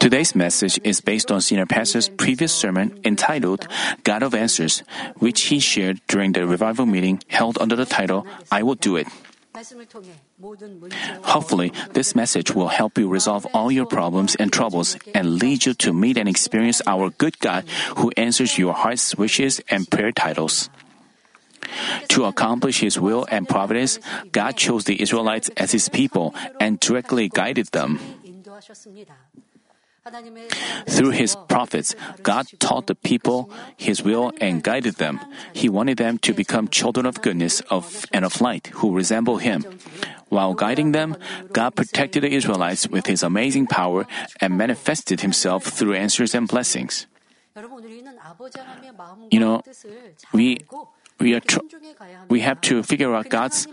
Today's message is based on Senior Pastor's previous sermon entitled God of Answers, which he shared during the revival meeting held under the title, I Will Do It. Hopefully, this message will help you resolve all your problems and troubles and lead you to meet and experience our good God who answers your heart's wishes and prayer titles. To accomplish His will and providence, God chose the Israelites as His people and directly guided them. Through his prophets, God taught the people his will and guided them. He wanted them to become children of goodness of, and of light who resemble him. While guiding them, God protected the Israelites with his amazing power and manifested himself through answers and blessings. You know, we we are tr- we have to figure out God's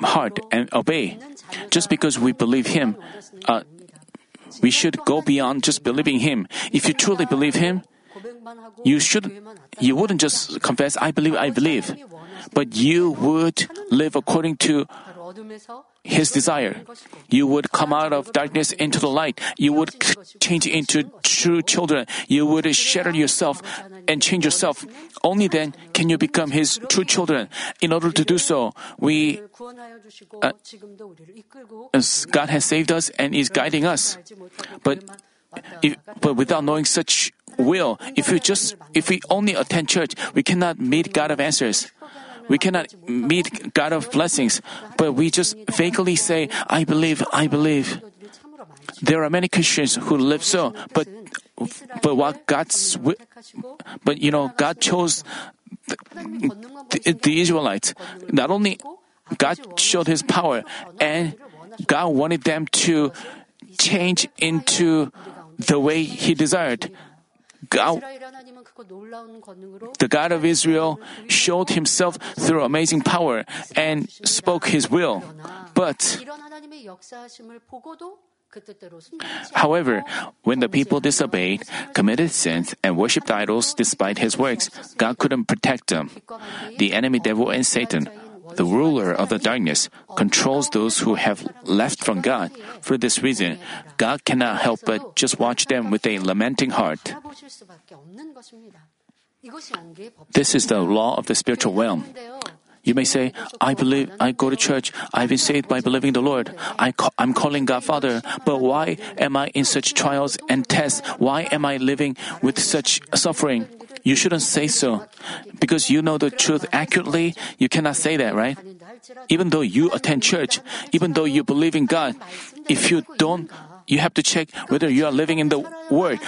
heart and obey. Just because we believe Him, uh, we should go beyond just believing Him. If you truly believe Him, you should you wouldn't just confess I believe I believe, but you would live according to his desire. You would come out of darkness into the light. You would change into true children. You would shatter yourself and change yourself. Only then can you become His true children. In order to do so, we uh, God has saved us and is guiding us. But if, but without knowing such will, if we just if we only attend church, we cannot meet God of answers. We cannot meet God of blessings, but we just vaguely say, I believe, I believe. There are many Christians who live so, but but what God's but you know God chose the, the, the Israelites. Not only God showed His power, and God wanted them to change into the way He desired. God, the God of Israel showed himself through amazing power and spoke his will. But However, when the people disobeyed, committed sins, and worshipped idols despite his works, God couldn't protect them. The enemy devil and Satan, the ruler of the darkness, controls those who have left from God. For this reason, God cannot help but just watch them with a lamenting heart. This is the law of the spiritual realm. You may say, I believe, I go to church, I've been saved by believing the Lord. I am calling God Father, but why am I in such trials and tests? Why am I living with such suffering? You shouldn't say so. Because you know the truth accurately, you cannot say that, right? Even though you attend church, even though you believe in God, if you don't, you have to check whether you are living in the Word.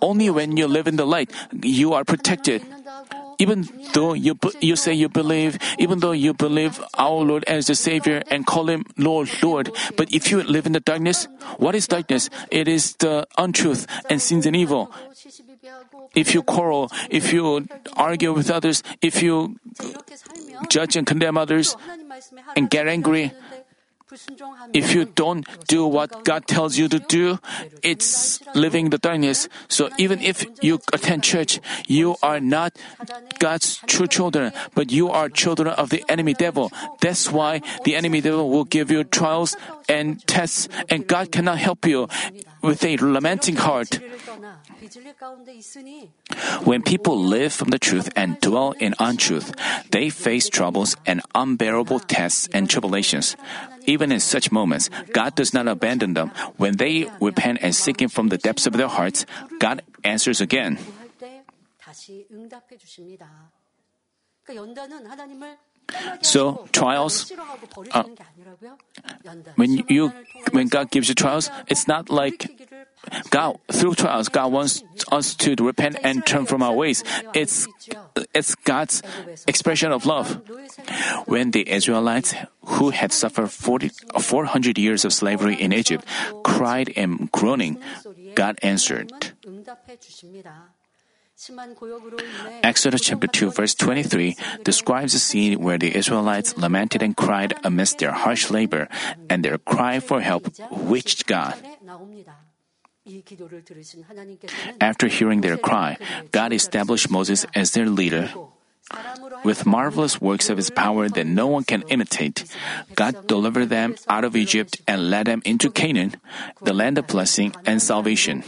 Only when you live in the light, you are protected. Even though you you say you believe, even though you believe our Lord as the Savior and call Him Lord, Lord, but if you live in the darkness, what is darkness? It is the untruth and sins and evil. If you quarrel, if you argue with others, if you judge and condemn others and get angry, if you don't do what God tells you to do, it's living the darkness. So even if you attend church, you are not God's true children, but you are children of the enemy devil. That's why the enemy devil will give you trials and tests, and God cannot help you with a lamenting heart. When people live from the truth and dwell in untruth, they face troubles and unbearable tests and tribulations. Even in such moments, God does not abandon them. When they repent and seek Him from the depths of their hearts, God answers again. So trials, uh, when you when God gives you trials, it's not like God through trials. God wants us to repent and turn from our ways. It's it's God's expression of love. When the Israelites, who had suffered 40, 400 years of slavery in Egypt, cried and groaning, God answered. Exodus chapter 2 verse 23 describes a scene where the Israelites lamented and cried amidst their harsh labor, and their cry for help reached God. After hearing their cry, God established Moses as their leader. With marvelous works of his power that no one can imitate, God delivered them out of Egypt and led them into Canaan, the land of blessing and salvation.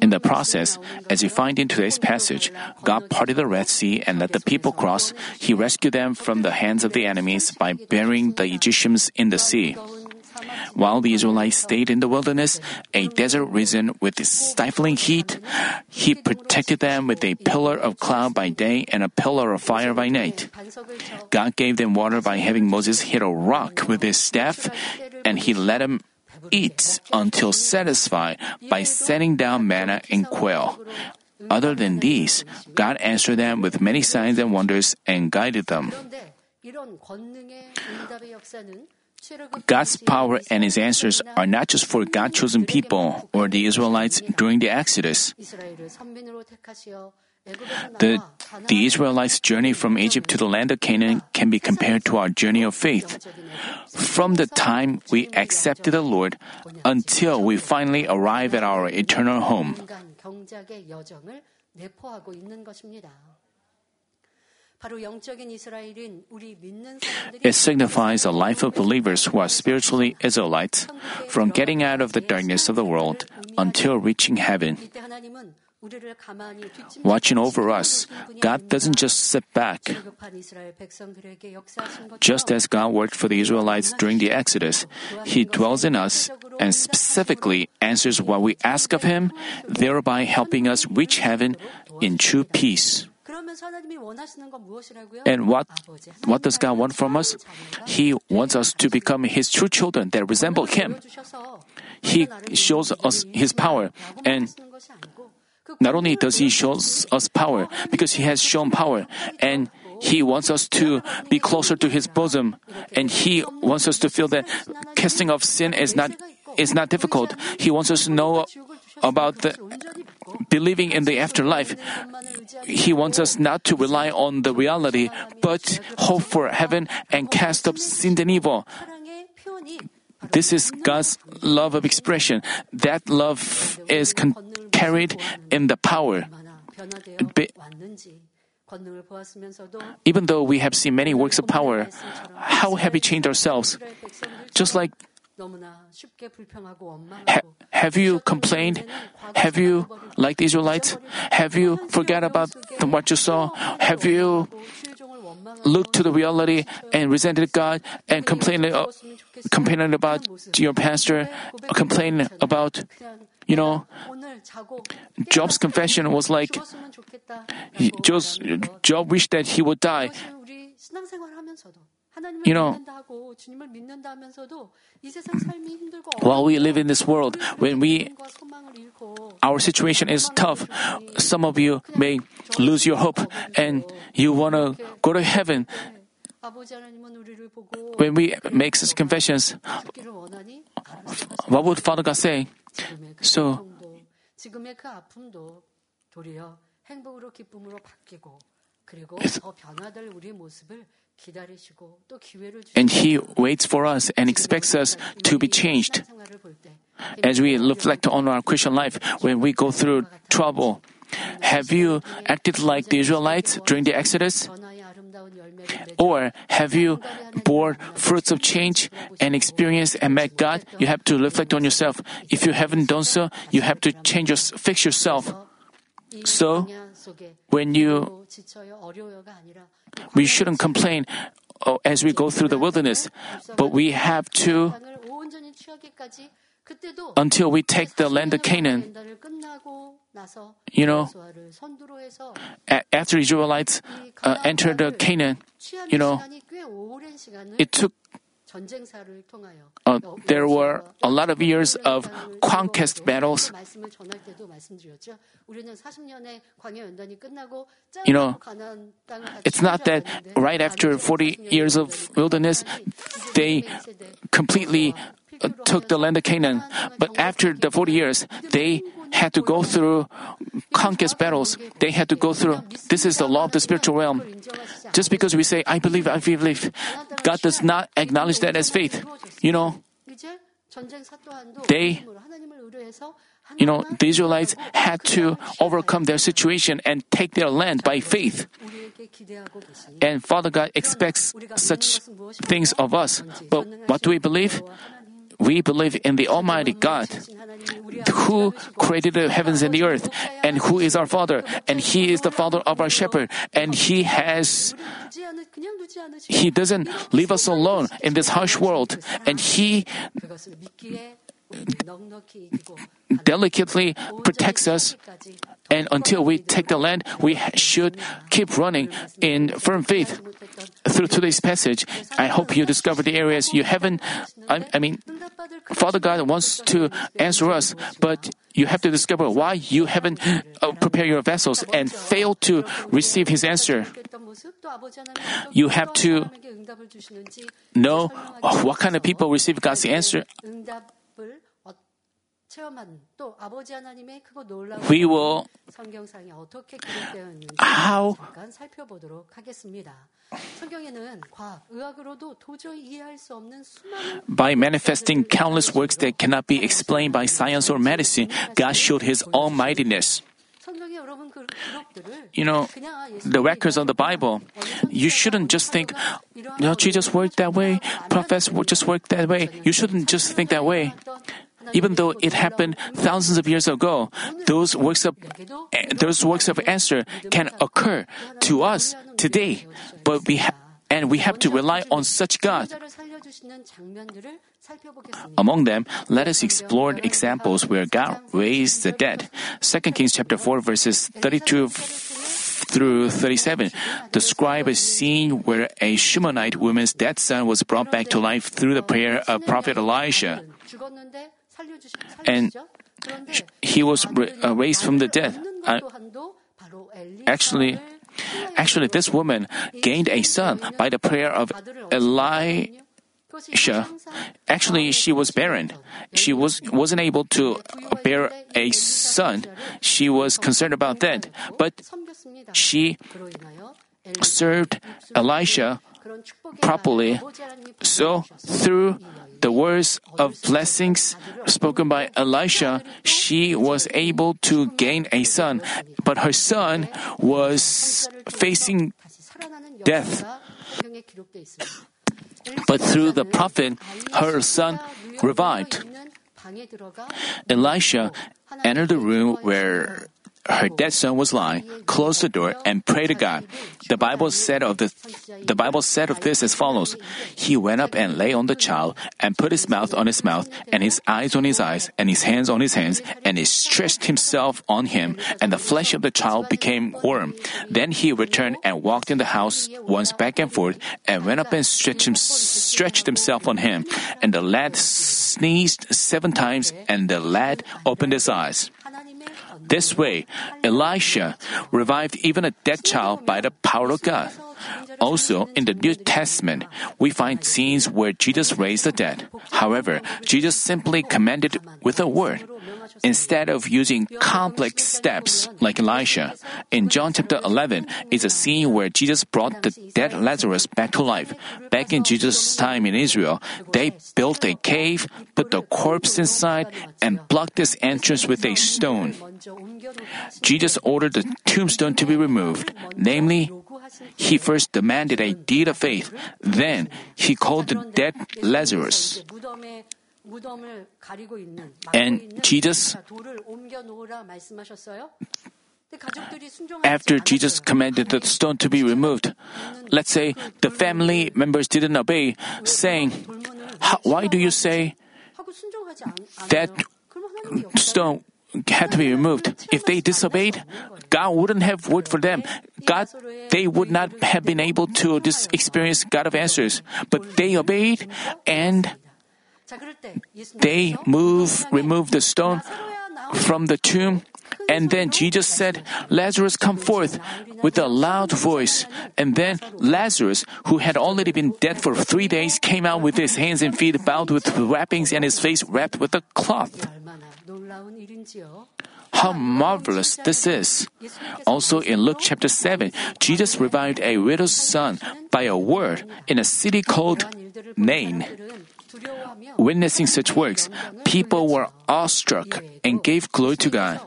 In the process, as you find in today's passage, God parted the Red Sea and let the people cross. He rescued them from the hands of the enemies by burying the Egyptians in the sea. While the Israelites stayed in the wilderness, a desert region with stifling heat, He protected them with a pillar of cloud by day and a pillar of fire by night. God gave them water by having Moses hit a rock with his staff, and He let them eat until satisfied by setting down manna and quail. Other than these, God answered them with many signs and wonders and guided them. God's power and His answers are not just for God chosen people or the Israelites during the Exodus. The, the Israelites' journey from Egypt to the land of Canaan can be compared to our journey of faith. From the time we accepted the Lord until we finally arrive at our eternal home. It signifies a life of believers who are spiritually Israelites from getting out of the darkness of the world until reaching heaven. Watching over us, God doesn't just sit back. Just as God worked for the Israelites during the Exodus, He dwells in us and specifically answers what we ask of Him, thereby helping us reach heaven in true peace. And what, what does God want from us? He wants us to become His true children that resemble Him. He shows us His power and not only does He show us power, because He has shown power, and He wants us to be closer to His bosom, and He wants us to feel that casting off sin is not is not difficult. He wants us to know about the believing in the afterlife. He wants us not to rely on the reality, but hope for heaven and cast off sin and evil. This is God's love of expression. That love is con- carried in the power. Even though we have seen many works of power, how have we changed ourselves? Just like Ha, have you complained? Have you, like the Israelites, have you forgot about what you saw? Have you looked to the reality and resented God and complained, uh, complaining about your pastor, complaining about, you know, Job's confession was like, Job's, Job wished that he would die. You know, while we live in this world, when we, our situation is tough, some of you may lose your hope and you want to go to heaven. When we make such confessions, what would Father God say? So, and He waits for us and expects us to be changed. As we reflect on our Christian life, when we go through trouble, have you acted like the Israelites during the Exodus? Or have you bore fruits of change and experience and met God? You have to reflect on yourself. If you haven't done so, you have to change your, fix yourself. So, when you, we shouldn't complain oh, as we go through the wilderness, but we have to, until we take the land of Canaan, you know, after Israelites uh, entered the Canaan, you know, it took uh, there were a lot of years of conquest battles. You know, it's not that right after 40 years of wilderness, they completely Uh, took the land of Canaan. But after the 40 years, they had to go through conquest battles. They had to go through. This is the law of the spiritual realm. Just because we say, I believe, I believe, God does not acknowledge that as faith. You know, they, you know, the Israelites had to overcome their situation and take their land by faith. And Father God expects such things of us. But what do we believe? We believe in the Almighty God who created the heavens and the earth and who is our Father and He is the Father of our shepherd and He has He doesn't leave us alone in this harsh world and He delicately protects us. And until we take the land, we should keep running in firm faith. Through today's passage, I hope you discover the areas you haven't. I, I mean, Father God wants to answer us, but you have to discover why you haven't uh, prepared your vessels and failed to receive His answer. You have to know what kind of people receive God's answer. We will how by manifesting countless works that cannot be explained by science or medicine, God showed His almightiness. You know, the records of the Bible, you shouldn't just think, you know, Jesus worked that way, prophets just worked that way. You shouldn't just think that way. Even though it happened thousands of years ago, those works of those works of answer can occur to us today. But we ha- and we have to rely on such God. Among them, let us explore examples where God raised the dead. 2 Kings chapter 4 verses 32 through 37 describe a scene where a Shunammite woman's dead son was brought back to life through the prayer of prophet Elisha. And he was uh, raised from the dead. Actually, actually, this woman gained a son by the prayer of Elisha. Actually, she was barren. She was wasn't able to bear a son. She was concerned about that, but she served Elisha properly. So through the words of blessings spoken by Elisha, she was able to gain a son, but her son was facing death. But through the prophet, her son revived. Elisha entered the room where her dead son was lying, closed the door, and prayed to God. The Bible said of this, the Bible said of this as follows: He went up and lay on the child, and put his mouth on his mouth, and his eyes on his eyes, and his hands on his hands, and he stretched himself on him, and the flesh of the child became warm. Then he returned and walked in the house once back and forth, and went up and stretched, him, stretched himself on him, and the lad sneezed seven times, and the lad opened his eyes. This way, Elisha revived even a dead child by the power of God. Also, in the New Testament, we find scenes where Jesus raised the dead. However, Jesus simply commanded with a word, instead of using complex steps like Elisha. In John chapter 11 is a scene where Jesus brought the dead Lazarus back to life. Back in Jesus' time in Israel, they built a cave, put the corpse inside, and blocked its entrance with a stone. Jesus ordered the tombstone to be removed. Namely, he first demanded a deed of faith. Then he called the dead Lazarus. And Jesus, after Jesus commanded the stone to be removed, let's say the family members didn't obey, saying, Why do you say that stone had to be removed. If they disobeyed, God wouldn't have worked for them. God, they would not have been able to experience God of answers. But they obeyed and they move, removed the stone from the tomb. And then Jesus said, Lazarus, come forth with a loud voice. And then Lazarus, who had already been dead for three days, came out with his hands and feet bound with wrappings and his face wrapped with a cloth. How marvelous this is! Also in Luke chapter 7, Jesus revived a widow's son by a word in a city called Nain. Witnessing such works, people were awestruck and gave glory to God.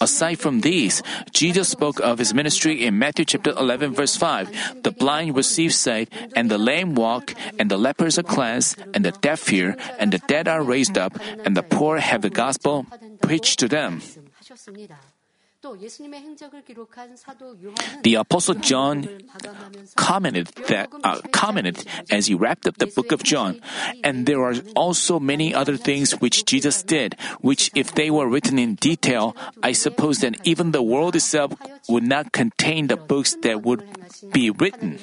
Aside from these, Jesus spoke of his ministry in Matthew chapter 11 verse 5. The blind receive sight, and the lame walk, and the lepers are cleansed, and the deaf hear, and the dead are raised up, and the poor have the gospel preached to them. The Apostle John commented that uh, commented as he wrapped up the book of John, and there are also many other things which Jesus did, which if they were written in detail, I suppose that even the world itself would not contain the books that would be written.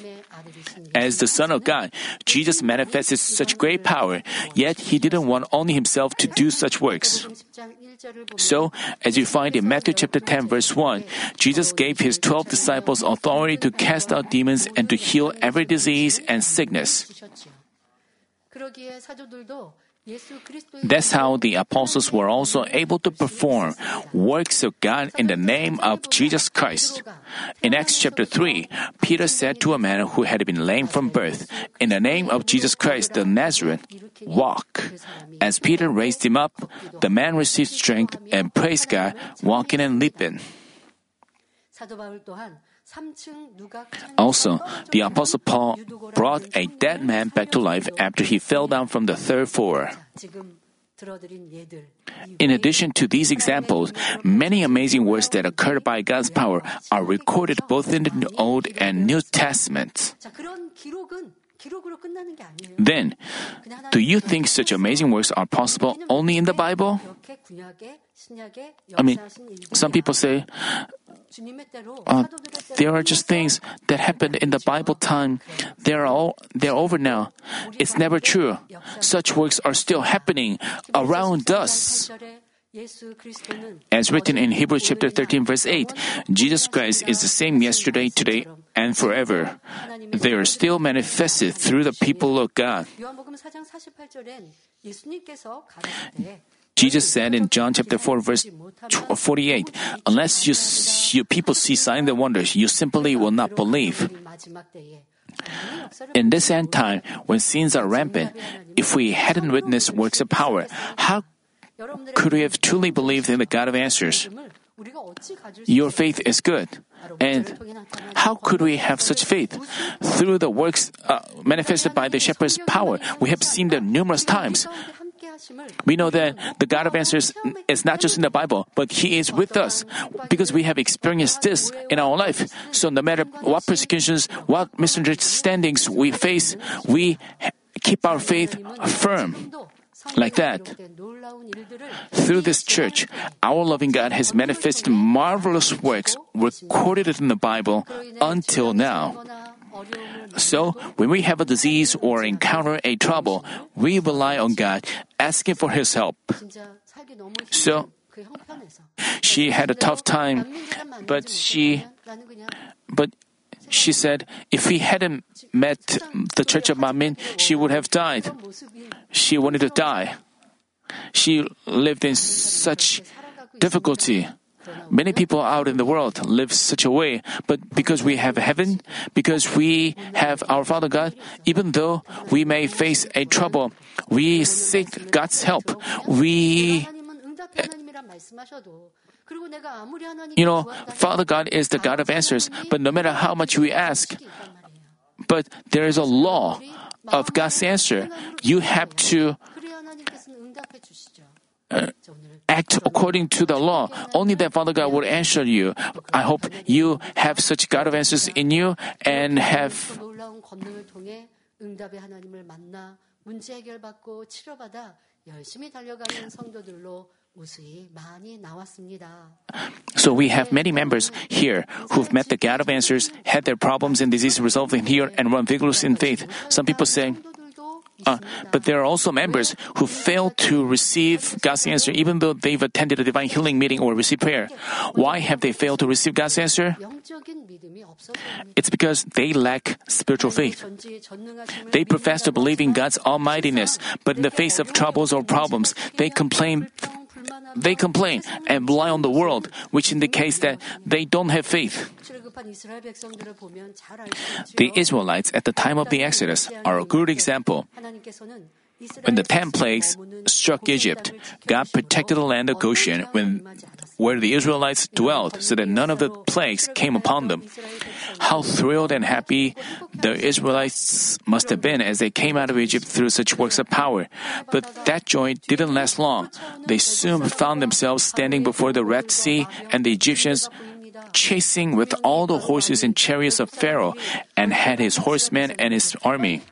As the Son of God, Jesus manifested such great power, yet he didn't want only himself to do such works. So, as you find in Matthew chapter 10 verse 1, Jesus gave his 12 disciples authority to cast out demons and to heal every disease and sickness. That's how the apostles were also able to perform works of God in the name of Jesus Christ. In Acts chapter 3, Peter said to a man who had been lame from birth, In the name of Jesus Christ the Nazarene, walk. As Peter raised him up, the man received strength and praised God, walking and leaping. Also, the Apostle Paul brought a dead man back to life after he fell down from the third floor. In addition to these examples, many amazing works that occurred by God's power are recorded both in the Old and New Testaments. Then, do you think such amazing works are possible only in the Bible? I mean, some people say, uh, there are just things that happened in the Bible time. They're all they're over now. It's never true. Such works are still happening around us. As written in Hebrews chapter 13 verse 8, Jesus Christ is the same yesterday, today, and forever. They are still manifested through the people of God. Jesus said in John chapter 4 verse 48, unless you, you people see signs and wonders, you simply will not believe. In this end time, when sins are rampant, if we hadn't witnessed works of power, how could we have truly believed in the God of answers? Your faith is good. And how could we have such faith? Through the works uh, manifested by the shepherd's power, we have seen them numerous times. We know that the God of answers is not just in the Bible, but He is with us because we have experienced this in our life. So no matter what persecutions, what misunderstandings we face, we keep our faith firm like that. Through this church, our loving God has manifested marvelous works recorded in the Bible until now. So, when we have a disease or encounter a trouble, we rely on God, asking for His help. So, she had a tough time, but she, but she said, if we hadn't met the church of Manmin, she would have died. She wanted to die. She lived in such difficulty. Many people out in the world live such a way, but because we have heaven, because we have our Father God, even though we may face a trouble, we seek God's help. We you know, Father God is the God of answers, but no matter how much we ask, but there is a law of God's answer. You have to act according to the law. Only then Father God will answer you. I hope you have such God of answers in you and have so we have many members here who've met the God of answers, had their problems and diseases resolved in here, and run vigorous in faith. Some people say, uh, but there are also members who fail to receive God's answer even though they've attended a divine healing meeting or received prayer. Why have they failed to receive God's answer? It's because they lack spiritual faith. They profess to believe in God's almightiness, but in the face of troubles or problems, they complain they complain and rely on the world, which indicates that they don't have faith. The Israelites at the time of the Exodus are a good example. When the ten plagues struck Egypt, God protected the land of Goshen when, where the Israelites dwelt so that none of the plagues came upon them. How thrilled and happy the Israelites must have been as they came out of Egypt through such works of power. But that joy didn't last long. They soon found themselves standing before the Red Sea and the Egyptians chasing with all the horses and chariots of Pharaoh and had his horsemen and his army.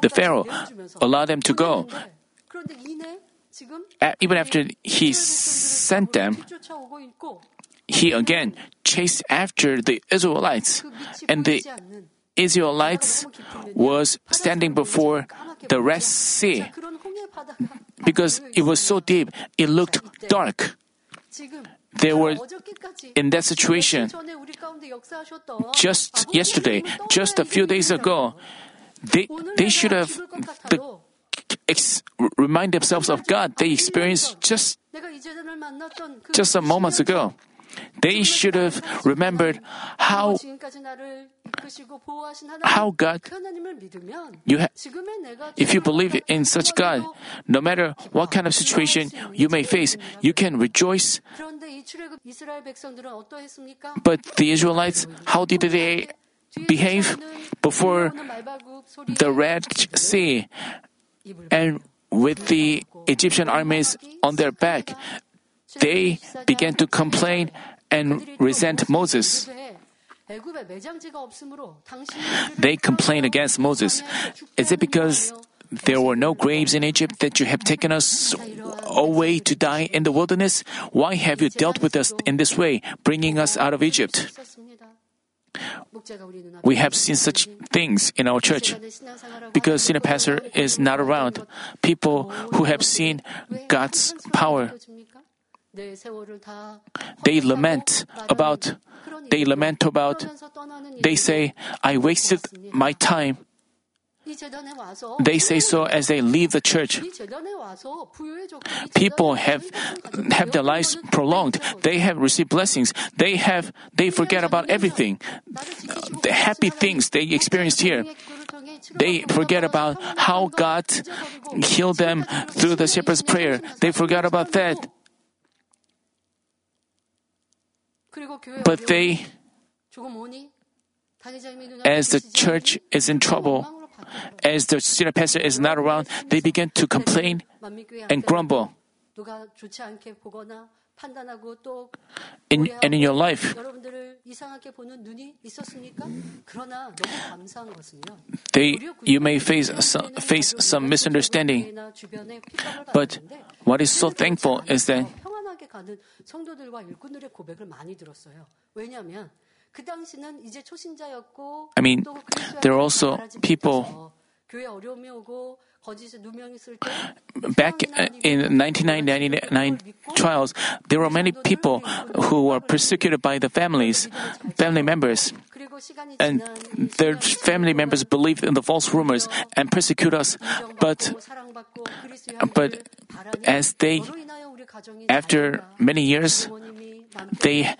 The Pharaoh allowed them to go. Even after he sent them, he again chased after the Israelites, and the Israelites was standing before the Red Sea because it was so deep, it looked dark. They were in that situation just yesterday, just a few days ago. They, they should have the, ex, remind themselves of God they experienced just, just some moments ago. They should have remembered how how God you ha- if you believe in such God, no matter what kind of situation you may face, you can rejoice. But the Israelites, how did they behave before the Red Sea and with the Egyptian armies on their back? They began to complain and resent Moses. They complained against Moses. Is it because there were no graves in Egypt that you have taken us away to die in the wilderness? Why have you dealt with us in this way, bringing us out of Egypt? We have seen such things in our church. Because senior pastor is not around, people who have seen God's power they lament about, they lament about, they say, I wasted my time. They say so as they leave the church. People have have their lives prolonged. They have received blessings. They have they forget about everything. The happy things they experienced here. They forget about how God healed them through the shepherd's prayer. They forgot about that. But they, as the church is in trouble, as the senior pastor is not around, they begin to complain and grumble in, and in your life. They, you may face some, face some misunderstanding, but what is so thankful is that I mean, there are also people Back in 1999 trials, there were many people who were persecuted by the families, family members. And their family members believed in the false rumors and persecute us. But, uh, but as they after many years, they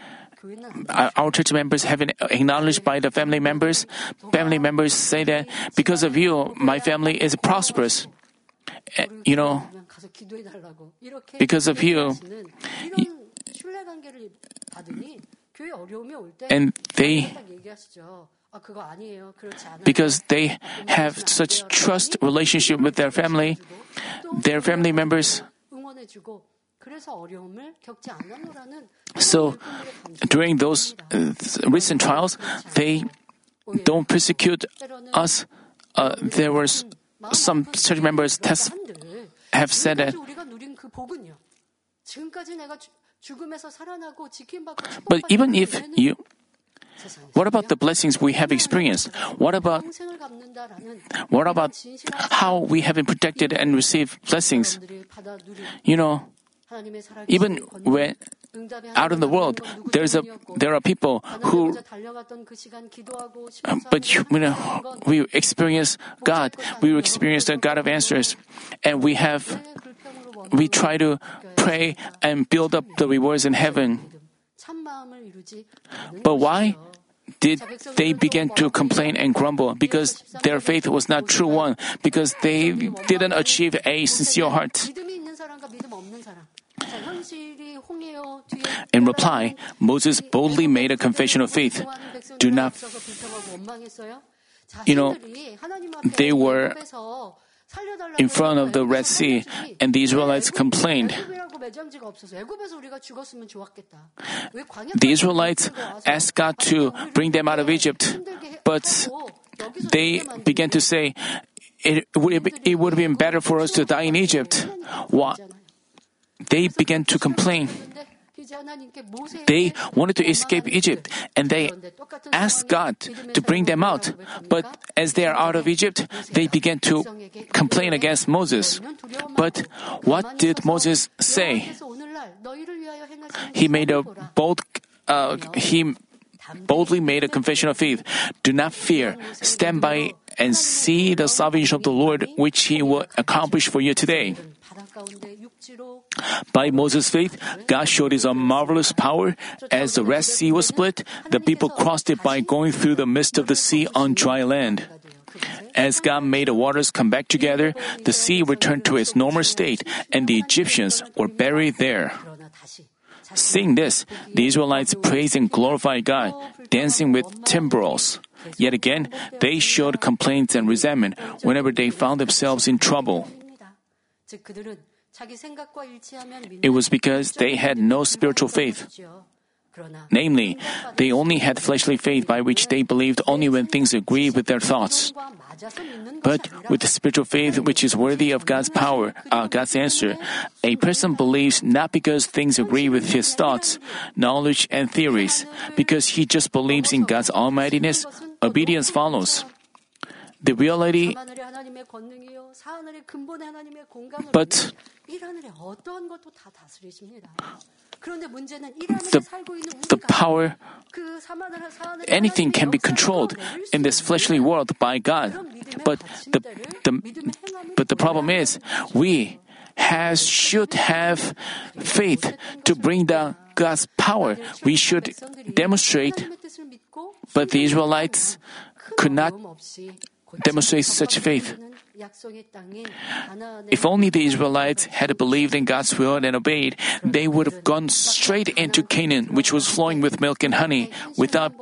our church members have been acknowledged by the family members. Family members say that because of you, my family is prosperous. Eh, you know, because of you, and they because they have such trust relationship with their family, their family members so during those uh, recent trials, they don't persecute us. Uh, there were some church members test, have said that. But even if you what about the blessings we have experienced? What about what about how we have been protected and received blessings? You know, even when out in the world, there's a there are people who, um, but you know, we experience God. We experience the God of answers, and we have we try to pray and build up the rewards in heaven. But why did they begin to complain and grumble? because their faith was not true one. Because they didn't achieve a sincere heart. In reply, Moses boldly made a confession of faith. Do not, you know, they were in front of the Red Sea, and the Israelites complained. The Israelites asked God to bring them out of Egypt, but they began to say, it would, it would have been better for us to die in Egypt. Why? They began to complain. They wanted to escape Egypt and they asked God to bring them out. But as they are out of Egypt, they began to complain against Moses. But what did Moses say? He made a bold, uh, he boldly made a confession of faith. Do not fear. Stand by and see the salvation of the Lord, which he will accomplish for you today. By Moses' faith, God showed his marvelous power. As the Red Sea was split, the people crossed it by going through the midst of the sea on dry land. As God made the waters come back together, the sea returned to its normal state, and the Egyptians were buried there. Seeing this, the Israelites praised and glorified God, dancing with timbrels. Yet again, they showed complaints and resentment whenever they found themselves in trouble. It was because they had no spiritual faith. Namely, they only had fleshly faith by which they believed only when things agreed with their thoughts. But with the spiritual faith which is worthy of God's power, uh, God's answer, a person believes not because things agree with his thoughts, knowledge, and theories, because he just believes in God's almightiness, obedience follows. The reality, but the, the power, anything can be controlled in this fleshly world by God. But the, the, but the problem is, we has, should have faith to bring down God's power. We should demonstrate, but the Israelites could not demonstrate such faith. If only the Israelites had believed in God's will and obeyed, they would have gone straight into Canaan, which was flowing with milk and honey, without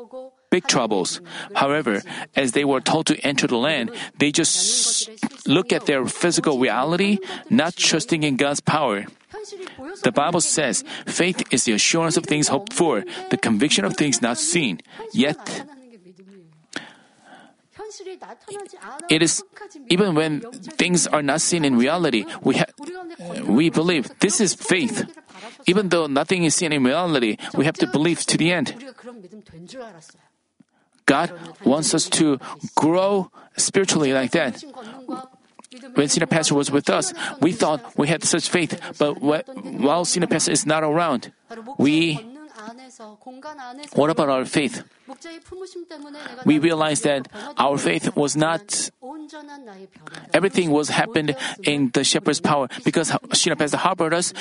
big troubles. However, as they were told to enter the land, they just look at their physical reality, not trusting in God's power. The Bible says, faith is the assurance of things hoped for, the conviction of things not seen. Yet, it is even when things are not seen in reality, we ha- uh, we believe this is faith. Even though nothing is seen in reality, we have to believe to the end. God wants us to grow spiritually like that. When Senior Pastor was with us, we thought we had such faith, but while Senior Pastor is not around, we what about our faith? We realized that our faith was not everything was happened in the shepherd's power because Shina Pastor harbored us.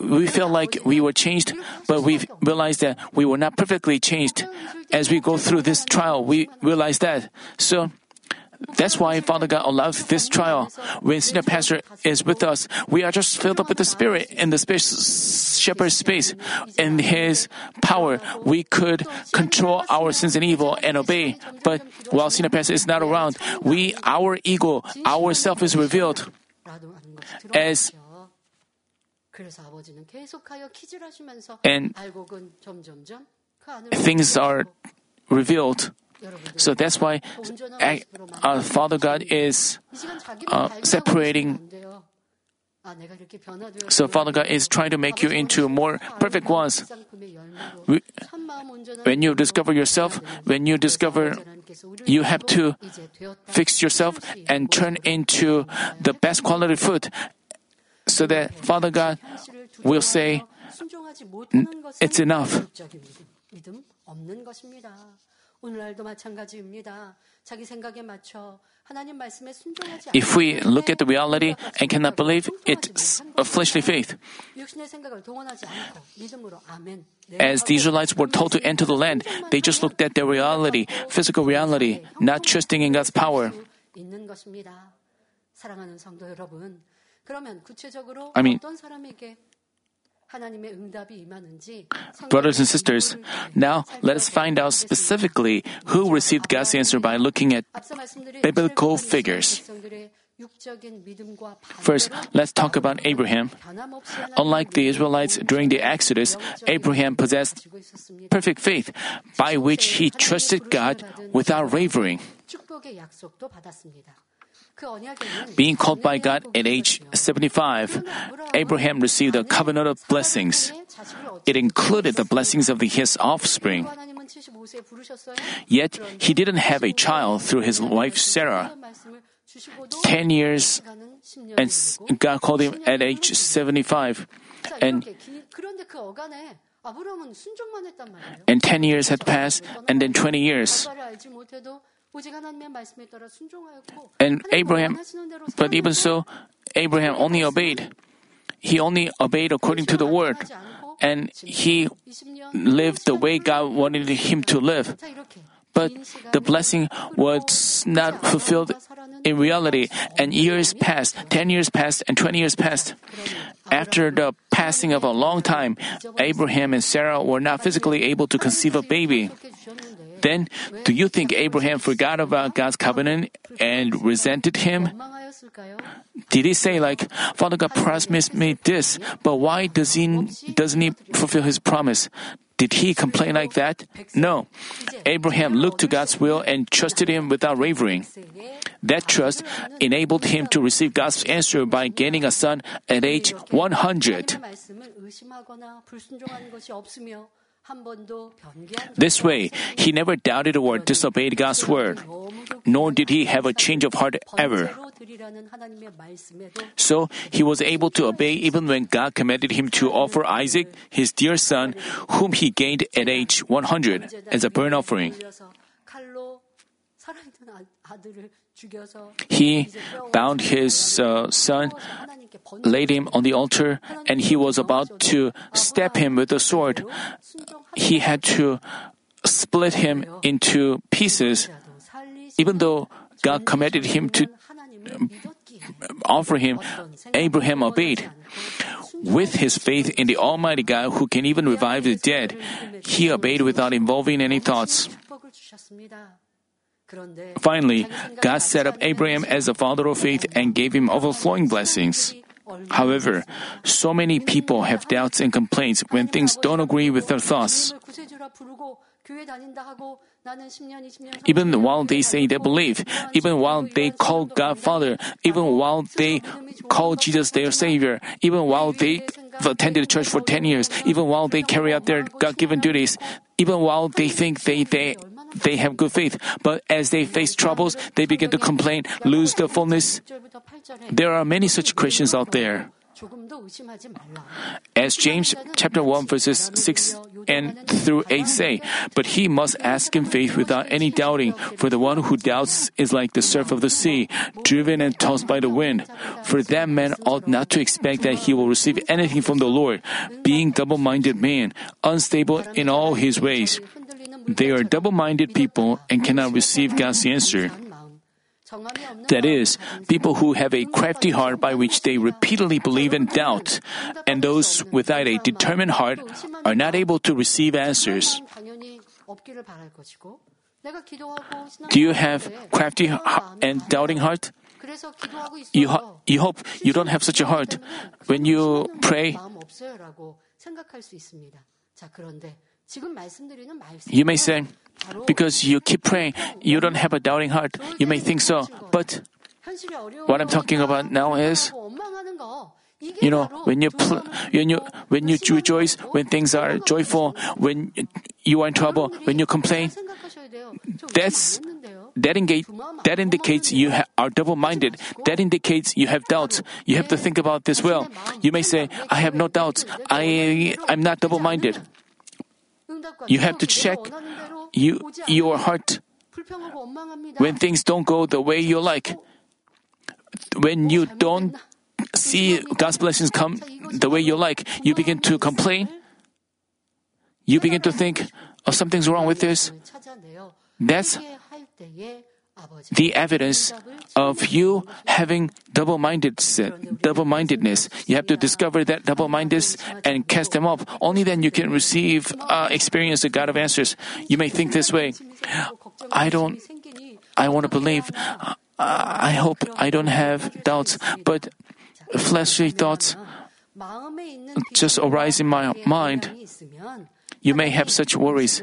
We felt like we were changed, but we realized that we were not perfectly changed. As we go through this trial, we realized that. So that's why Father God allows this trial. When senior pastor is with us, we are just filled up with the Spirit in the space, shepherd's space. In His power, we could control our sins and evil and obey. But while senior pastor is not around, we, our ego, our self is revealed. As and things are revealed. So that's why uh, Father God is uh, separating. So Father God is trying to make you into more perfect ones. When you discover yourself, when you discover you have to fix yourself and turn into the best quality food so that Father God will say, it's enough. If we look at the reality and cannot believe, it's a fleshly faith. As the Israelites were told to enter the land, they just looked at their reality, physical reality, not trusting in God's power. I mean, Brothers and sisters, now let us find out specifically who received God's answer by looking at biblical figures. First, let's talk about Abraham. Unlike the Israelites during the Exodus, Abraham possessed perfect faith by which he trusted God without wavering. Being called by God at age 75, Abraham received a covenant of blessings. It included the blessings of his offspring. Yet he didn't have a child through his wife Sarah. Ten years, and God called him at age 75. And and 10 years had passed, and then 20 years. And Abraham, but even so, Abraham only obeyed. He only obeyed according to the word, and he lived the way God wanted him to live. But the blessing was not fulfilled in reality, and years passed, 10 years passed, and 20 years passed. After the passing of a long time, Abraham and Sarah were not physically able to conceive a baby. Then, do you think Abraham forgot about God's covenant and resented him? Did he say like, Father God promised me this, but why does he, doesn't he fulfill his promise? Did he complain like that? No. Abraham looked to God's will and trusted him without wavering. That trust enabled him to receive God's answer by gaining a son at age 100. This way, he never doubted or disobeyed God's word, nor did he have a change of heart ever. So he was able to obey even when God commanded him to offer Isaac, his dear son, whom he gained at age 100, as a burnt offering. He bound his uh, son laid him on the altar, and he was about to stab him with a sword. He had to split him into pieces, even though God commanded him to offer him, Abraham obeyed. With his faith in the Almighty God who can even revive the dead, he obeyed without involving any thoughts. Finally, God set up Abraham as the father of faith and gave him overflowing blessings. However, so many people have doubts and complaints when things don't agree with their thoughts. Even while they say they believe, even while they call God Father, even while they call Jesus their Savior, even while they attended church for 10 years, even while they carry out their God given duties, even while they think they, they, they have good faith, but as they face troubles, they begin to complain, lose the fullness. There are many such Christians out there. As James chapter 1 verses 6 and through 8 say, but he must ask in faith without any doubting, for the one who doubts is like the surf of the sea, driven and tossed by the wind. For that man ought not to expect that he will receive anything from the Lord, being double-minded man, unstable in all his ways. They are double-minded people and cannot receive God's answer. That is, people who have a crafty heart by which they repeatedly believe and doubt, and those without a determined heart are not able to receive answers. Do you have crafty and doubting heart? You, ho- you hope you don't have such a heart. When you pray, you may say, because you keep praying, you don't have a doubting heart. You may think so, but what I'm talking about now is, you know, when you pl- when you when you rejoice, when things are joyful, when you are in trouble, when you complain, that's that indicate that indicates you ha- are double-minded. That indicates you have doubts. You have to think about this well. You may say, "I have no doubts. I I'm not double-minded." You have to check you, your heart when things don't go the way you like. When you don't see God's blessings come the way you like, you begin to complain. You begin to think, oh, something's wrong with this. That's the evidence of you having double-minded double-mindedness. You have to discover that double-mindedness and cast them off. Only then you can receive, uh, experience the God of answers. You may think this way: I don't. I want to believe. Uh, I hope I don't have doubts, but fleshly thoughts just arise in my mind. You may have such worries.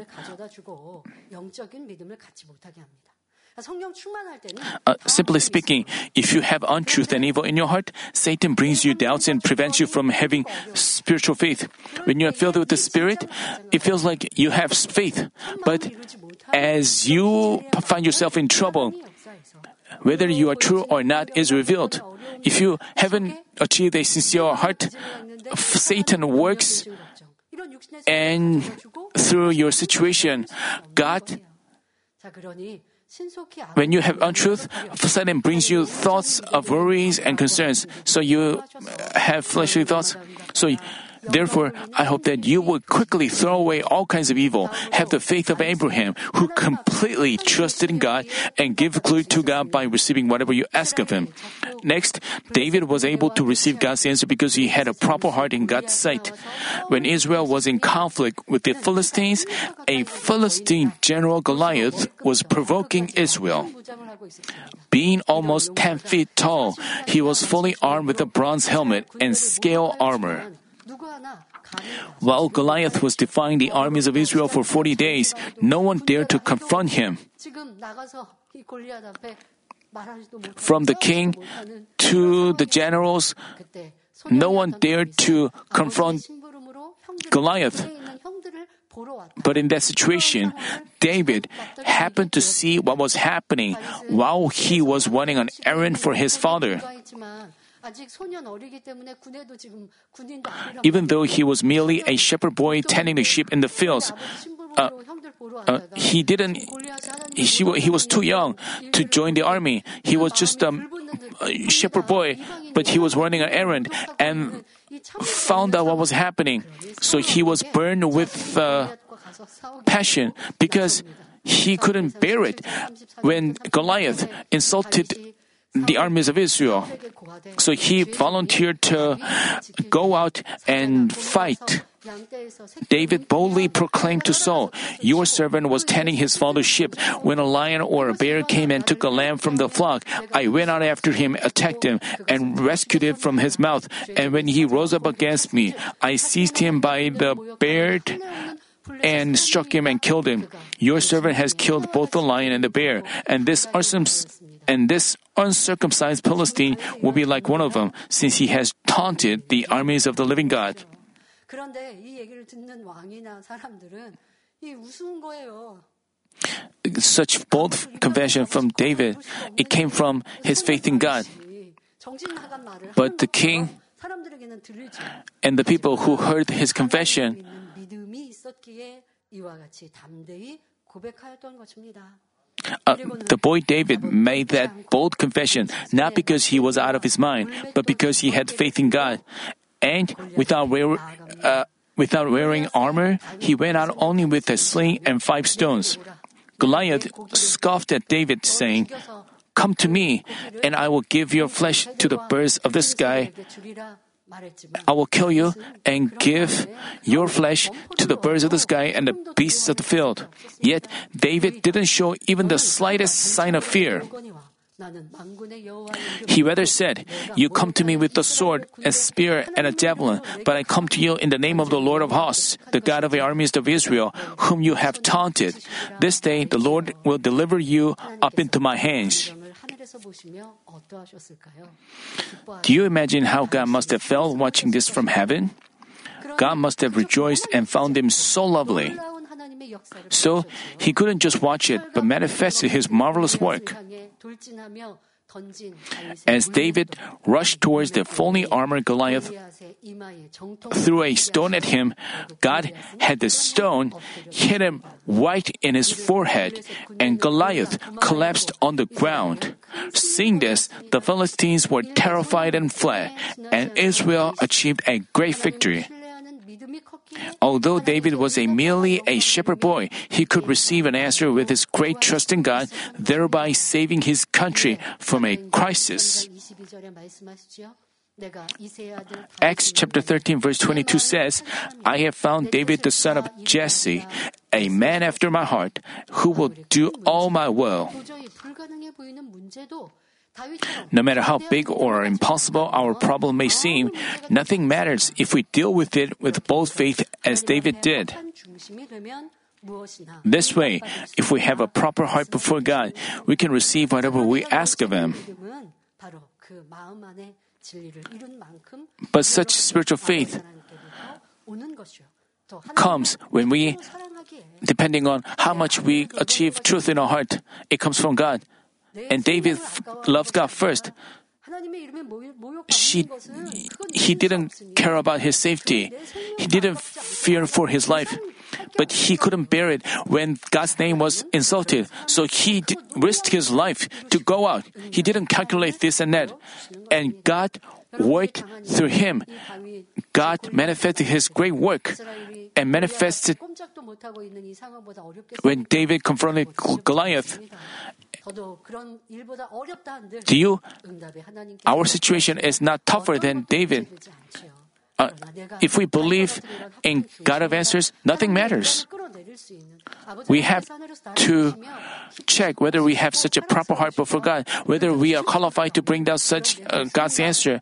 Uh, simply speaking, if you have untruth and evil in your heart, Satan brings you doubts and prevents you from having spiritual faith. When you are filled with the Spirit, it feels like you have faith. But as you find yourself in trouble, whether you are true or not is revealed. If you haven't achieved a sincere heart, Satan works and through your situation, God when you have untruth, Satan brings you thoughts of worries and concerns. So you uh, have fleshly thoughts. So Therefore, I hope that you will quickly throw away all kinds of evil, have the faith of Abraham, who completely trusted in God and give glory to God by receiving whatever you ask of him. Next, David was able to receive God's answer because he had a proper heart in God's sight. When Israel was in conflict with the Philistines, a Philistine general Goliath was provoking Israel. Being almost 10 feet tall, he was fully armed with a bronze helmet and scale armor. While Goliath was defying the armies of Israel for 40 days, no one dared to confront him. From the king to the generals, no one dared to confront Goliath. But in that situation, David happened to see what was happening while he was running an errand for his father. Even though he was merely a shepherd boy tending the sheep in the fields, uh, uh, he didn't. He, he was too young to join the army. He was just a shepherd boy, but he was running an errand and found out what was happening. So he was burned with uh, passion because he couldn't bear it when Goliath insulted the armies of Israel. So he volunteered to go out and fight. David boldly proclaimed to Saul, Your servant was tending his father's sheep. When a lion or a bear came and took a lamb from the flock, I went out after him, attacked him, and rescued it from his mouth. And when he rose up against me, I seized him by the beard and struck him and killed him. Your servant has killed both the lion and the bear, and this and this uncircumcised Philistine will be like one of them, since he has taunted the armies of the living God. Such bold confession from David, it came from his faith in God. But the king and the people who heard his confession uh, the boy David made that bold confession not because he was out of his mind, but because he had faith in God. And without, wear, uh, without wearing armor, he went out only with a sling and five stones. Goliath scoffed at David, saying, Come to me, and I will give your flesh to the birds of the sky I will kill you and give your flesh to the birds of the sky and the beasts of the field. Yet David didn't show even the slightest sign of fear. He rather said, You come to me with a sword, a spear, and a javelin, but I come to you in the name of the Lord of hosts, the God of the armies of Israel, whom you have taunted. This day the Lord will deliver you up into my hands. Do you imagine how God must have felt watching this from heaven? God must have rejoiced and found him so lovely. So he couldn't just watch it, but manifested his marvelous work. As David rushed towards the fully armored Goliath, threw a stone at him, God had the stone hit him right in his forehead, and Goliath collapsed on the ground. Seeing this, the Philistines were terrified and fled, and Israel achieved a great victory. Although David was a merely a shepherd boy, he could receive an answer with his great trust in God, thereby saving his country from a crisis. Acts chapter 13 verse 22 says, I have found David the son of Jesse, a man after my heart, who will do all my will. No matter how big or impossible our problem may seem, nothing matters if we deal with it with bold faith as David did. This way, if we have a proper heart before God, we can receive whatever we ask of Him. But such spiritual faith comes when we, depending on how much we achieve truth in our heart, it comes from God. And David loved God first. She, he didn't care about his safety. He didn't fear for his life. But he couldn't bear it when God's name was insulted. So he d- risked his life to go out. He didn't calculate this and that. And God worked through him. God manifested his great work and manifested when David confronted Goliath. Do you? Our situation is not tougher than David. Uh, if we believe in God of answers, nothing matters. We have to check whether we have such a proper heart before God, whether we are qualified to bring down such uh, God's answer,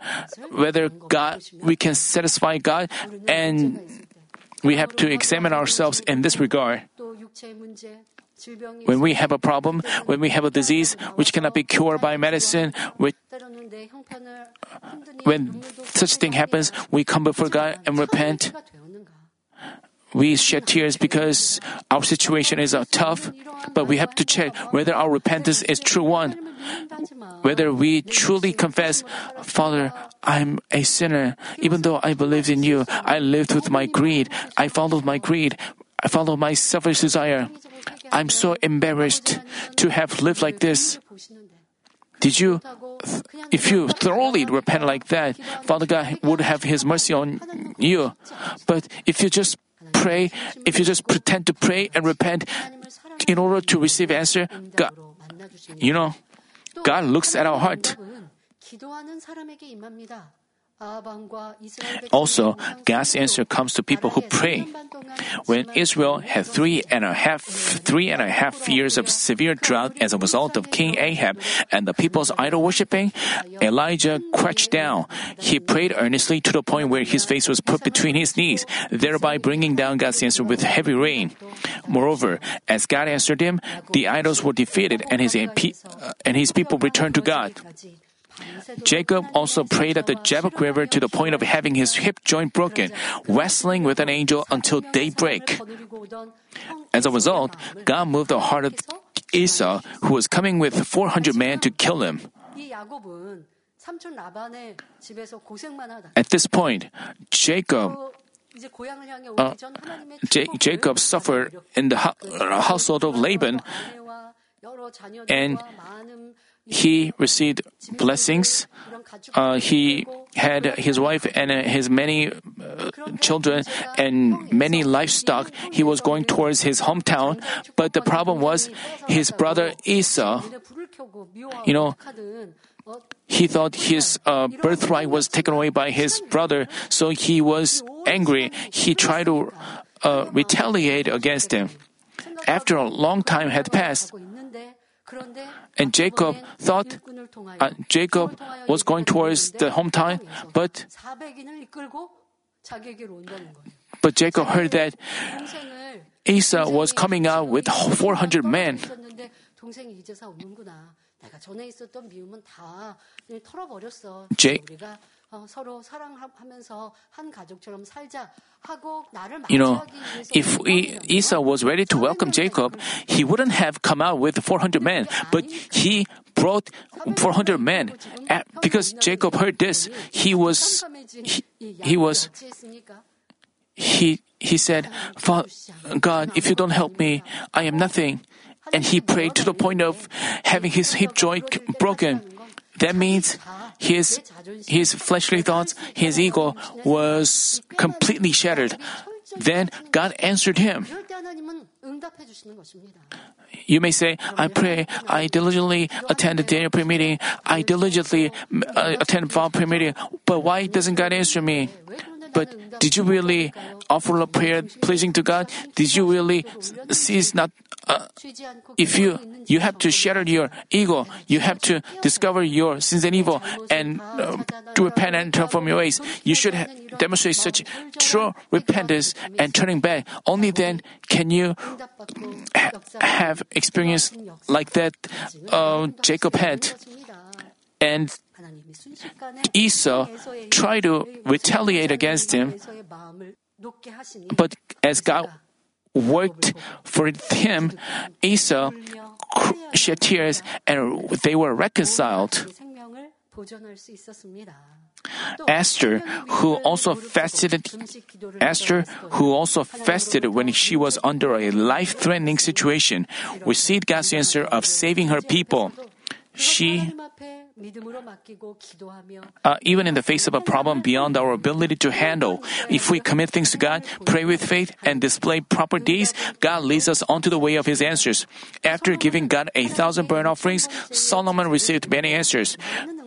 whether God we can satisfy God, and we have to examine ourselves in this regard. When we have a problem, when we have a disease which cannot be cured by medicine, when such thing happens, we come before God and repent. We shed tears because our situation is uh, tough, but we have to check whether our repentance is true one. Whether we truly confess, Father, I'm a sinner. Even though I believed in you, I lived with my greed. I followed my greed. I followed my selfish desire. I'm so embarrassed to have lived like this. Did you, if you thoroughly repent like that, Father God would have His mercy on you. But if you just pray, if you just pretend to pray and repent in order to receive answer, God, you know, God looks at our heart. Also, God's answer comes to people who pray. When Israel had three and a half, three and a half years of severe drought as a result of King Ahab and the people's idol worshipping, Elijah crouched down. He prayed earnestly to the point where his face was put between his knees, thereby bringing down God's answer with heavy rain. Moreover, as God answered him, the idols were defeated and his, and his people returned to God. Jacob also prayed at the Jabbok River to the point of having his hip joint broken, wrestling with an angel until daybreak. As a result, God moved the heart of Esau, who was coming with 400 men to kill him. At this point, Jacob uh, J- Jacob suffered in the household of Laban, and he received blessings. Uh, he had his wife and his many uh, children and many livestock. He was going towards his hometown, but the problem was his brother Esau. You know, he thought his uh, birthright was taken away by his brother, so he was angry. He tried to uh, retaliate against him. After a long time had passed, and Jacob thought uh, Jacob was going towards the hometown, but but Jacob heard that Esau was coming out with 400 men. 내 가 전에 있었던 미움은 다 털어버렸어. J- 우리가 어, 서로 사랑하면서 한 가족처럼 살자 하고 나를 You know, 맞이하기 위해서 if we, Esau was ready to welcome Jacob, he wouldn't have come out with 400 men, but he brought 400 men. A- Because Jacob heard this, he was, he, he was, he, he said, "Fa- God, if you don't help me, I am nothing. And he prayed to the point of having his hip joint broken. That means his, his fleshly thoughts, his ego was completely shattered. Then God answered him. You may say, I pray, I diligently attend the Daniel prayer meeting, I diligently uh, attend Vow prayer meeting, but why doesn't God answer me? But did you really offer a prayer pleasing to God? Did you really cease not? Uh, if you you have to shatter your ego, you have to discover your sins and evil and uh, to repent and turn from your ways. You should ha- demonstrate such true repentance and turning back. Only then can you ha- have experience like that uh, Jacob had. And Esau tried to retaliate against him, but as God worked for him, Esau shed tears and they were reconciled. Esther, who also fasted, Esther, who also fasted when she was under a life-threatening situation, received God's answer of saving her people. She uh, even in the face of a problem beyond our ability to handle, if we commit things to God, pray with faith, and display proper deeds, God leads us onto the way of His answers. After giving God a thousand burnt offerings, Solomon received many answers.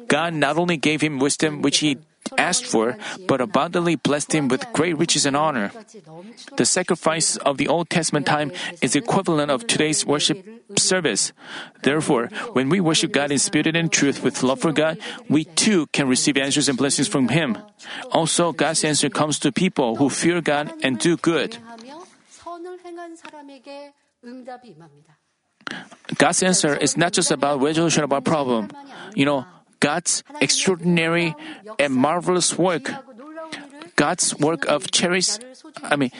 God not only gave him wisdom which he asked for, but abundantly blessed him with great riches and honor. The sacrifice of the Old Testament time is equivalent of today's worship service. Therefore, when we worship God in spirit and truth with love for God, we too can receive answers and blessings from Him. Also, God's answer comes to people who fear God and do good. God's answer is not just about resolution of our problem. You know, God's extraordinary and marvelous work. God's work of cherish, I mean,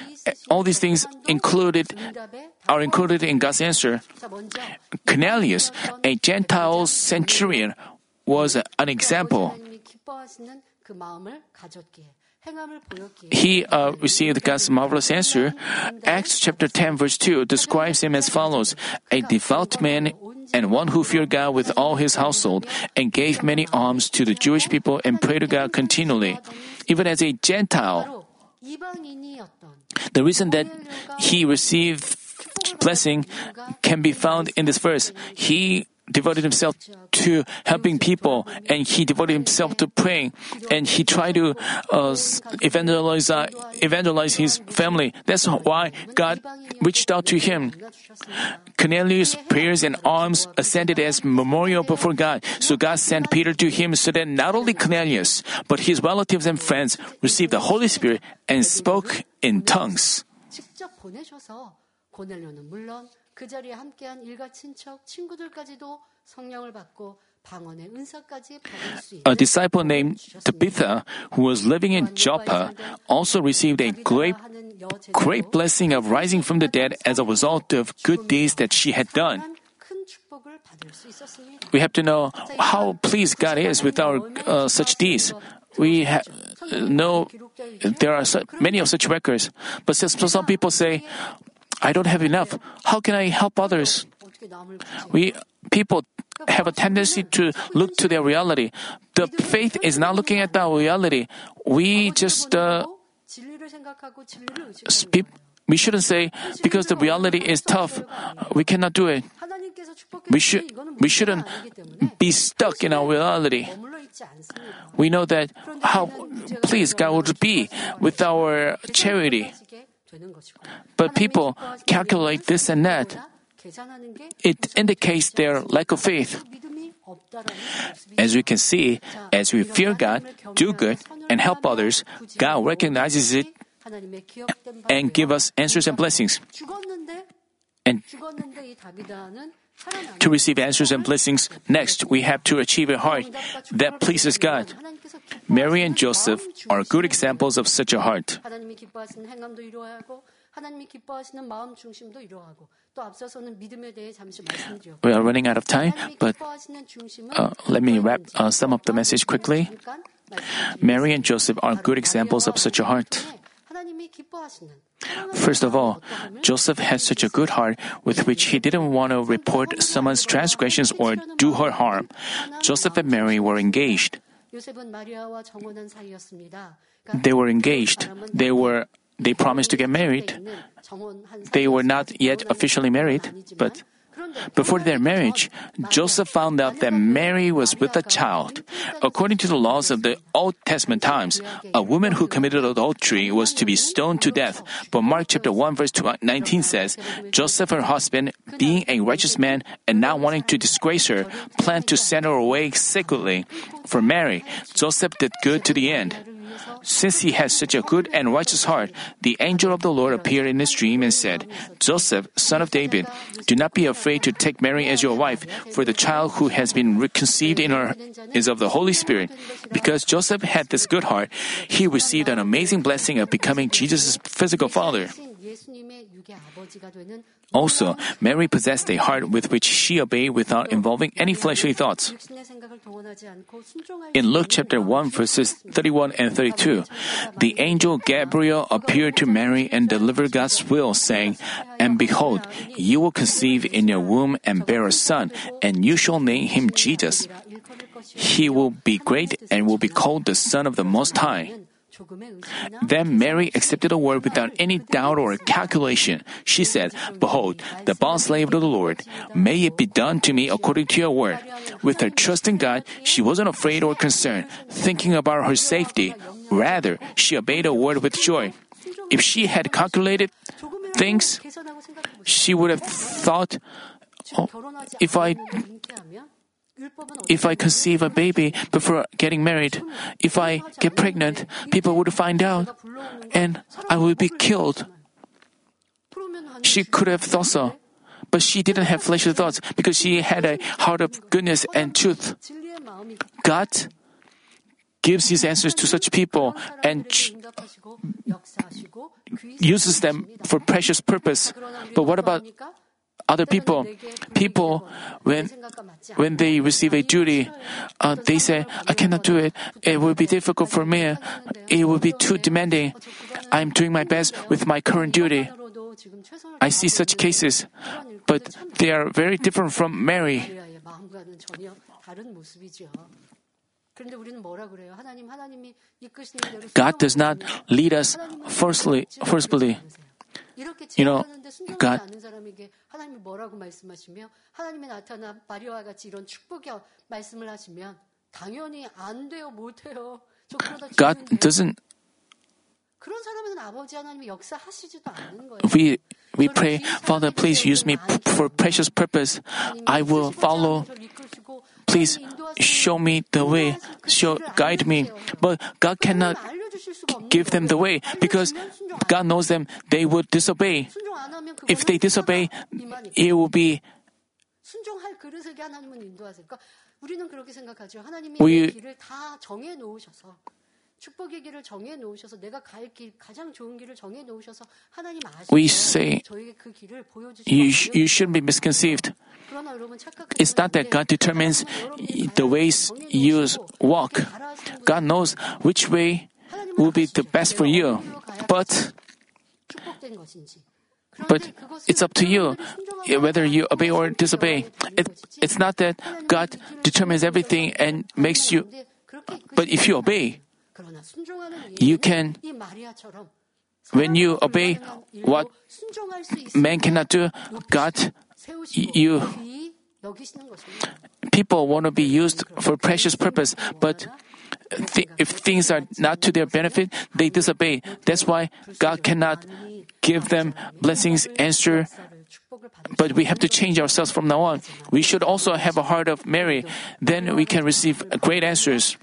all these things included are included in God's answer. Cornelius, a Gentile centurion, was an example. He uh, received God's marvelous answer. Acts chapter 10, verse 2 describes him as follows A devout man and one who feared God with all his household, and gave many alms to the Jewish people and prayed to God continually, even as a Gentile. The reason that he received blessing can be found in this verse. He devoted himself to helping people and he devoted himself to praying and he tried to uh, evangelize, uh, evangelize his family. That's why God reached out to him. Cornelius' prayers and alms ascended as memorial before God. So God sent Peter to him so that not only Cornelius, but his relatives and friends received the Holy Spirit and spoke in tongues. 직접 보내셔서 고넬료는 물론 그 자리에 함께한 일가 친척 친구들까지도 성령을 받고 방언의 은사까지 받을 수 있는 A disciple named Tabitha, who was living in Joppa, also received a great, great blessing of rising from the dead as a result of good deeds that she had done. 큰 축복을 받을 수 있었습니다. We have to know how pleased God is with our uh, such deeds. We have know there are so, many of such records, but so some people say, I don't have enough. How can I help others? We people have a tendency to look to their reality. The faith is not looking at the reality. We just uh, speak. We shouldn't say because the reality is tough, we cannot do it. We should we shouldn't be stuck in our reality. We know that how pleased God would be with our charity. But people calculate this and that. It indicates their lack of faith. As we can see, as we fear God, do good, and help others, God recognizes it and give us answers and blessings and to receive answers and blessings, next we have to achieve a heart that pleases God. Mary and Joseph are good examples of such a heart. We are running out of time, but uh, let me wrap uh, sum up the message quickly. Mary and Joseph are good examples of such a heart. First of all, Joseph had such a good heart with which he didn't want to report someone's transgressions or do her harm. Joseph and Mary were engaged. They were engaged. They were they promised to get married. They were not yet officially married, but before their marriage, Joseph found out that Mary was with a child. According to the laws of the Old Testament times, a woman who committed adultery was to be stoned to death. But Mark chapter 1 verse 19 says, Joseph, her husband, being a righteous man and not wanting to disgrace her, planned to send her away secretly. For Mary, Joseph did good to the end. Since he had such a good and righteous heart, the angel of the Lord appeared in his dream and said, Joseph, son of David, do not be afraid to take Mary as your wife, for the child who has been conceived in her is of the Holy Spirit. Because Joseph had this good heart, he received an amazing blessing of becoming Jesus' physical father. Also, Mary possessed a heart with which she obeyed without involving any fleshly thoughts. In Luke chapter 1 verses 31 and 32, the angel Gabriel appeared to Mary and delivered God's will, saying, And behold, you will conceive in your womb and bear a son, and you shall name him Jesus. He will be great and will be called the Son of the Most High. Then Mary accepted the word without any doubt or calculation. She said, Behold, the bondslave of the Lord, may it be done to me according to your word. With her trust in God, she wasn't afraid or concerned, thinking about her safety. Rather, she obeyed the word with joy. If she had calculated things, she would have thought, oh, if I if I conceive a baby before getting married, if I get pregnant, people would find out and I will be killed. She could have thought so, but she didn't have fleshly thoughts because she had a heart of goodness and truth. God gives his answers to such people and ch- uses them for precious purpose. But what about other people. People, when when they receive a duty, uh, they say, "I cannot do it. It will be difficult for me. It will be too demanding. I'm doing my best with my current duty." I see such cases, but they are very different from Mary. God does not lead us firstly. You know, God, God doesn't. We we pray, Father, please use me for precious purpose. I will follow. Please show me the way. Show guide me. But God cannot give them the way because God knows them. They would disobey. If they disobey, it will be. 순종할 그릇에게 하나님은 인도하세요. 그러니까 우리는 그렇게 생각하죠. 하나님이 We- 내 길을 다 정해 놓으셔서 축복의 길을 정해 놓으셔서 내가 갈 길 가장 좋은 길을 정해 놓으셔서 하나님 아시죠. We say, 저에게 그 길을 보여주시고 You, sh- you shouldn't be misconceived. 그러나 여러분 착각하지 It's not that God determines the ways you walk. God knows which way will be the best for you. But but it's up to you eh, whether you obey or disobey. It, it's not that God determines everything and makes you. But if you obey, you can. When you obey what man cannot do, God, you. People want to be used for precious purpose, but th- if things are not to their benefit, they disobey. That's why God cannot give them blessings, answer, but we have to change ourselves from now on. We should also have a heart of Mary. Then we can receive great answers.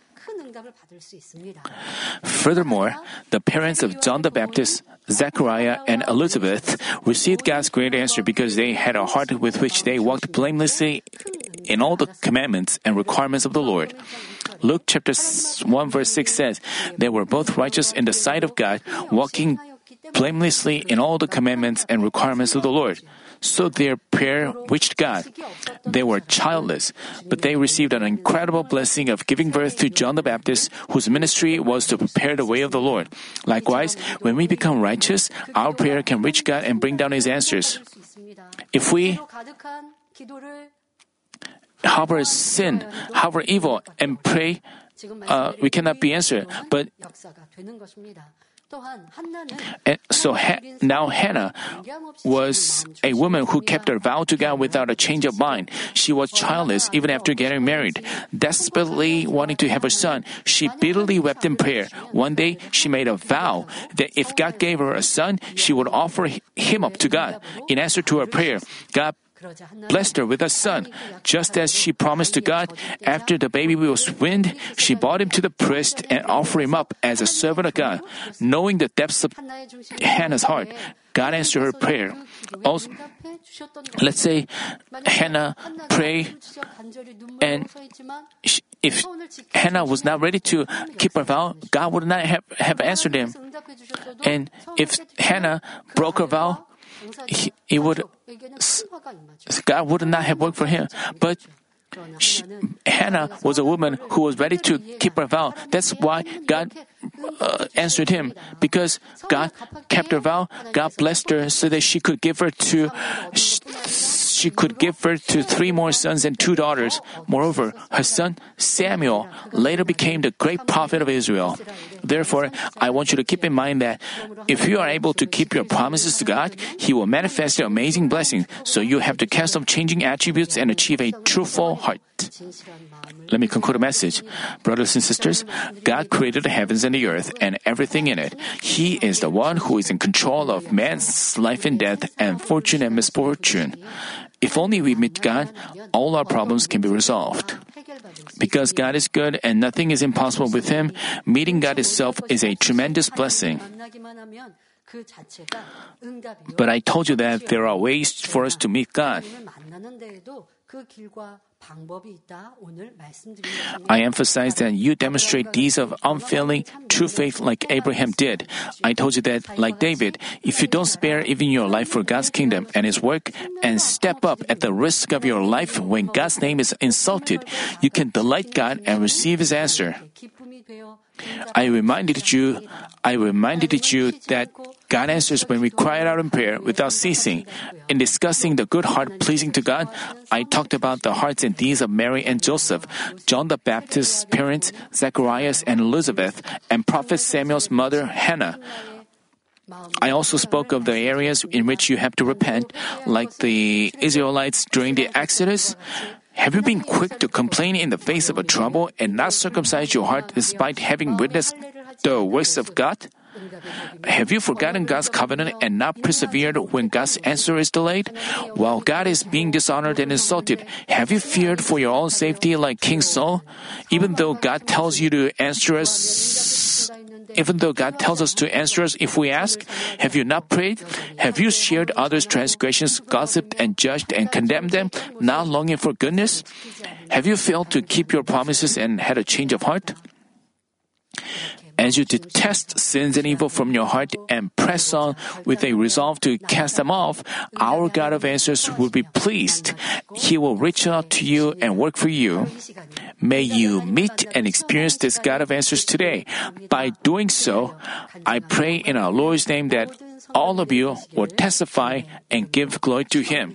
Furthermore, the parents of John the Baptist, Zechariah, and Elizabeth received God's great answer because they had a heart with which they walked blamelessly in all the commandments and requirements of the Lord. Luke chapter 1 verse 6 says, They were both righteous in the sight of God, walking blamelessly in all the commandments and requirements of the Lord. So their prayer reached God. They were childless, but they received an incredible blessing of giving birth to John the Baptist, whose ministry was to prepare the way of the Lord. Likewise, when we become righteous, our prayer can reach God and bring down His answers. If we harbor sin, harbor evil, and pray, uh, we cannot be answered. But and so ha- now Hannah was a woman who kept her vow to God without a change of mind. She was childless even after getting married. Desperately wanting to have a son, she bitterly wept in prayer. One day, she made a vow that if God gave her a son, she would offer him up to God. In answer to her prayer, God blessed her with a son. Just as she promised to God, after the baby was weaned, she brought him to the priest and offered him up as a servant of God. Knowing the depths of Hannah's heart, God answered her prayer. Also, let's say Hannah prayed and she, if Hannah was not ready to keep her vow, God would not have, have answered him. And if Hannah broke her vow, he, would God would not have worked for him. But she, Hannah was a woman who was ready to keep her vow. That's why God uh, answered him because God kept her vow. God blessed her so that she could give her to she could give birth to three more sons and two daughters. Moreover, her son Samuel later became the great prophet of Israel. Therefore, I want you to keep in mind that if you are able to keep your promises to God, He will manifest amazing blessings. So you have to cast off changing attributes and achieve a truthful heart. Let me conclude a message. Brothers and sisters, God created the heavens and the earth and everything in it. He is the one who is in control of man's life and death and fortune and misfortune. If only we meet God, all our problems can be resolved. Because God is good and nothing is impossible with Him, meeting God itself is a tremendous blessing. But I told you that there are ways for us to meet God. I emphasize that you demonstrate deeds of unfailing true faith like Abraham did. I told you that, like David, if you don't spare even your life for God's kingdom and His work and step up at the risk of your life when God's name is insulted, you can delight God and receive His answer. I reminded you, I reminded you that God answers when we cry out in prayer without ceasing. In discussing the good heart pleasing to God, I talked about the hearts and deeds of Mary and Joseph, John the Baptist's parents, Zacharias and Elizabeth, and Prophet Samuel's mother, Hannah. I also spoke of the areas in which you have to repent, like the Israelites during the Exodus. Have you been quick to complain in the face of a trouble and not circumcise your heart despite having witnessed the works of God? Have you forgotten God's covenant and not persevered when God's answer is delayed? While God is being dishonored and insulted, have you feared for your own safety like King Saul? Even though God tells you to answer us, even though God tells us to answer us if we ask, have you not prayed? Have you shared others' transgressions, gossiped and judged and condemned them, not longing for goodness? Have you failed to keep your promises and had a change of heart? As you detest sins and evil from your heart and press on with a resolve to cast them off, our God of answers will be pleased. He will reach out to you and work for you. May you meet and experience this God of answers today. By doing so, I pray in our Lord's name that all of you will testify and give glory to Him.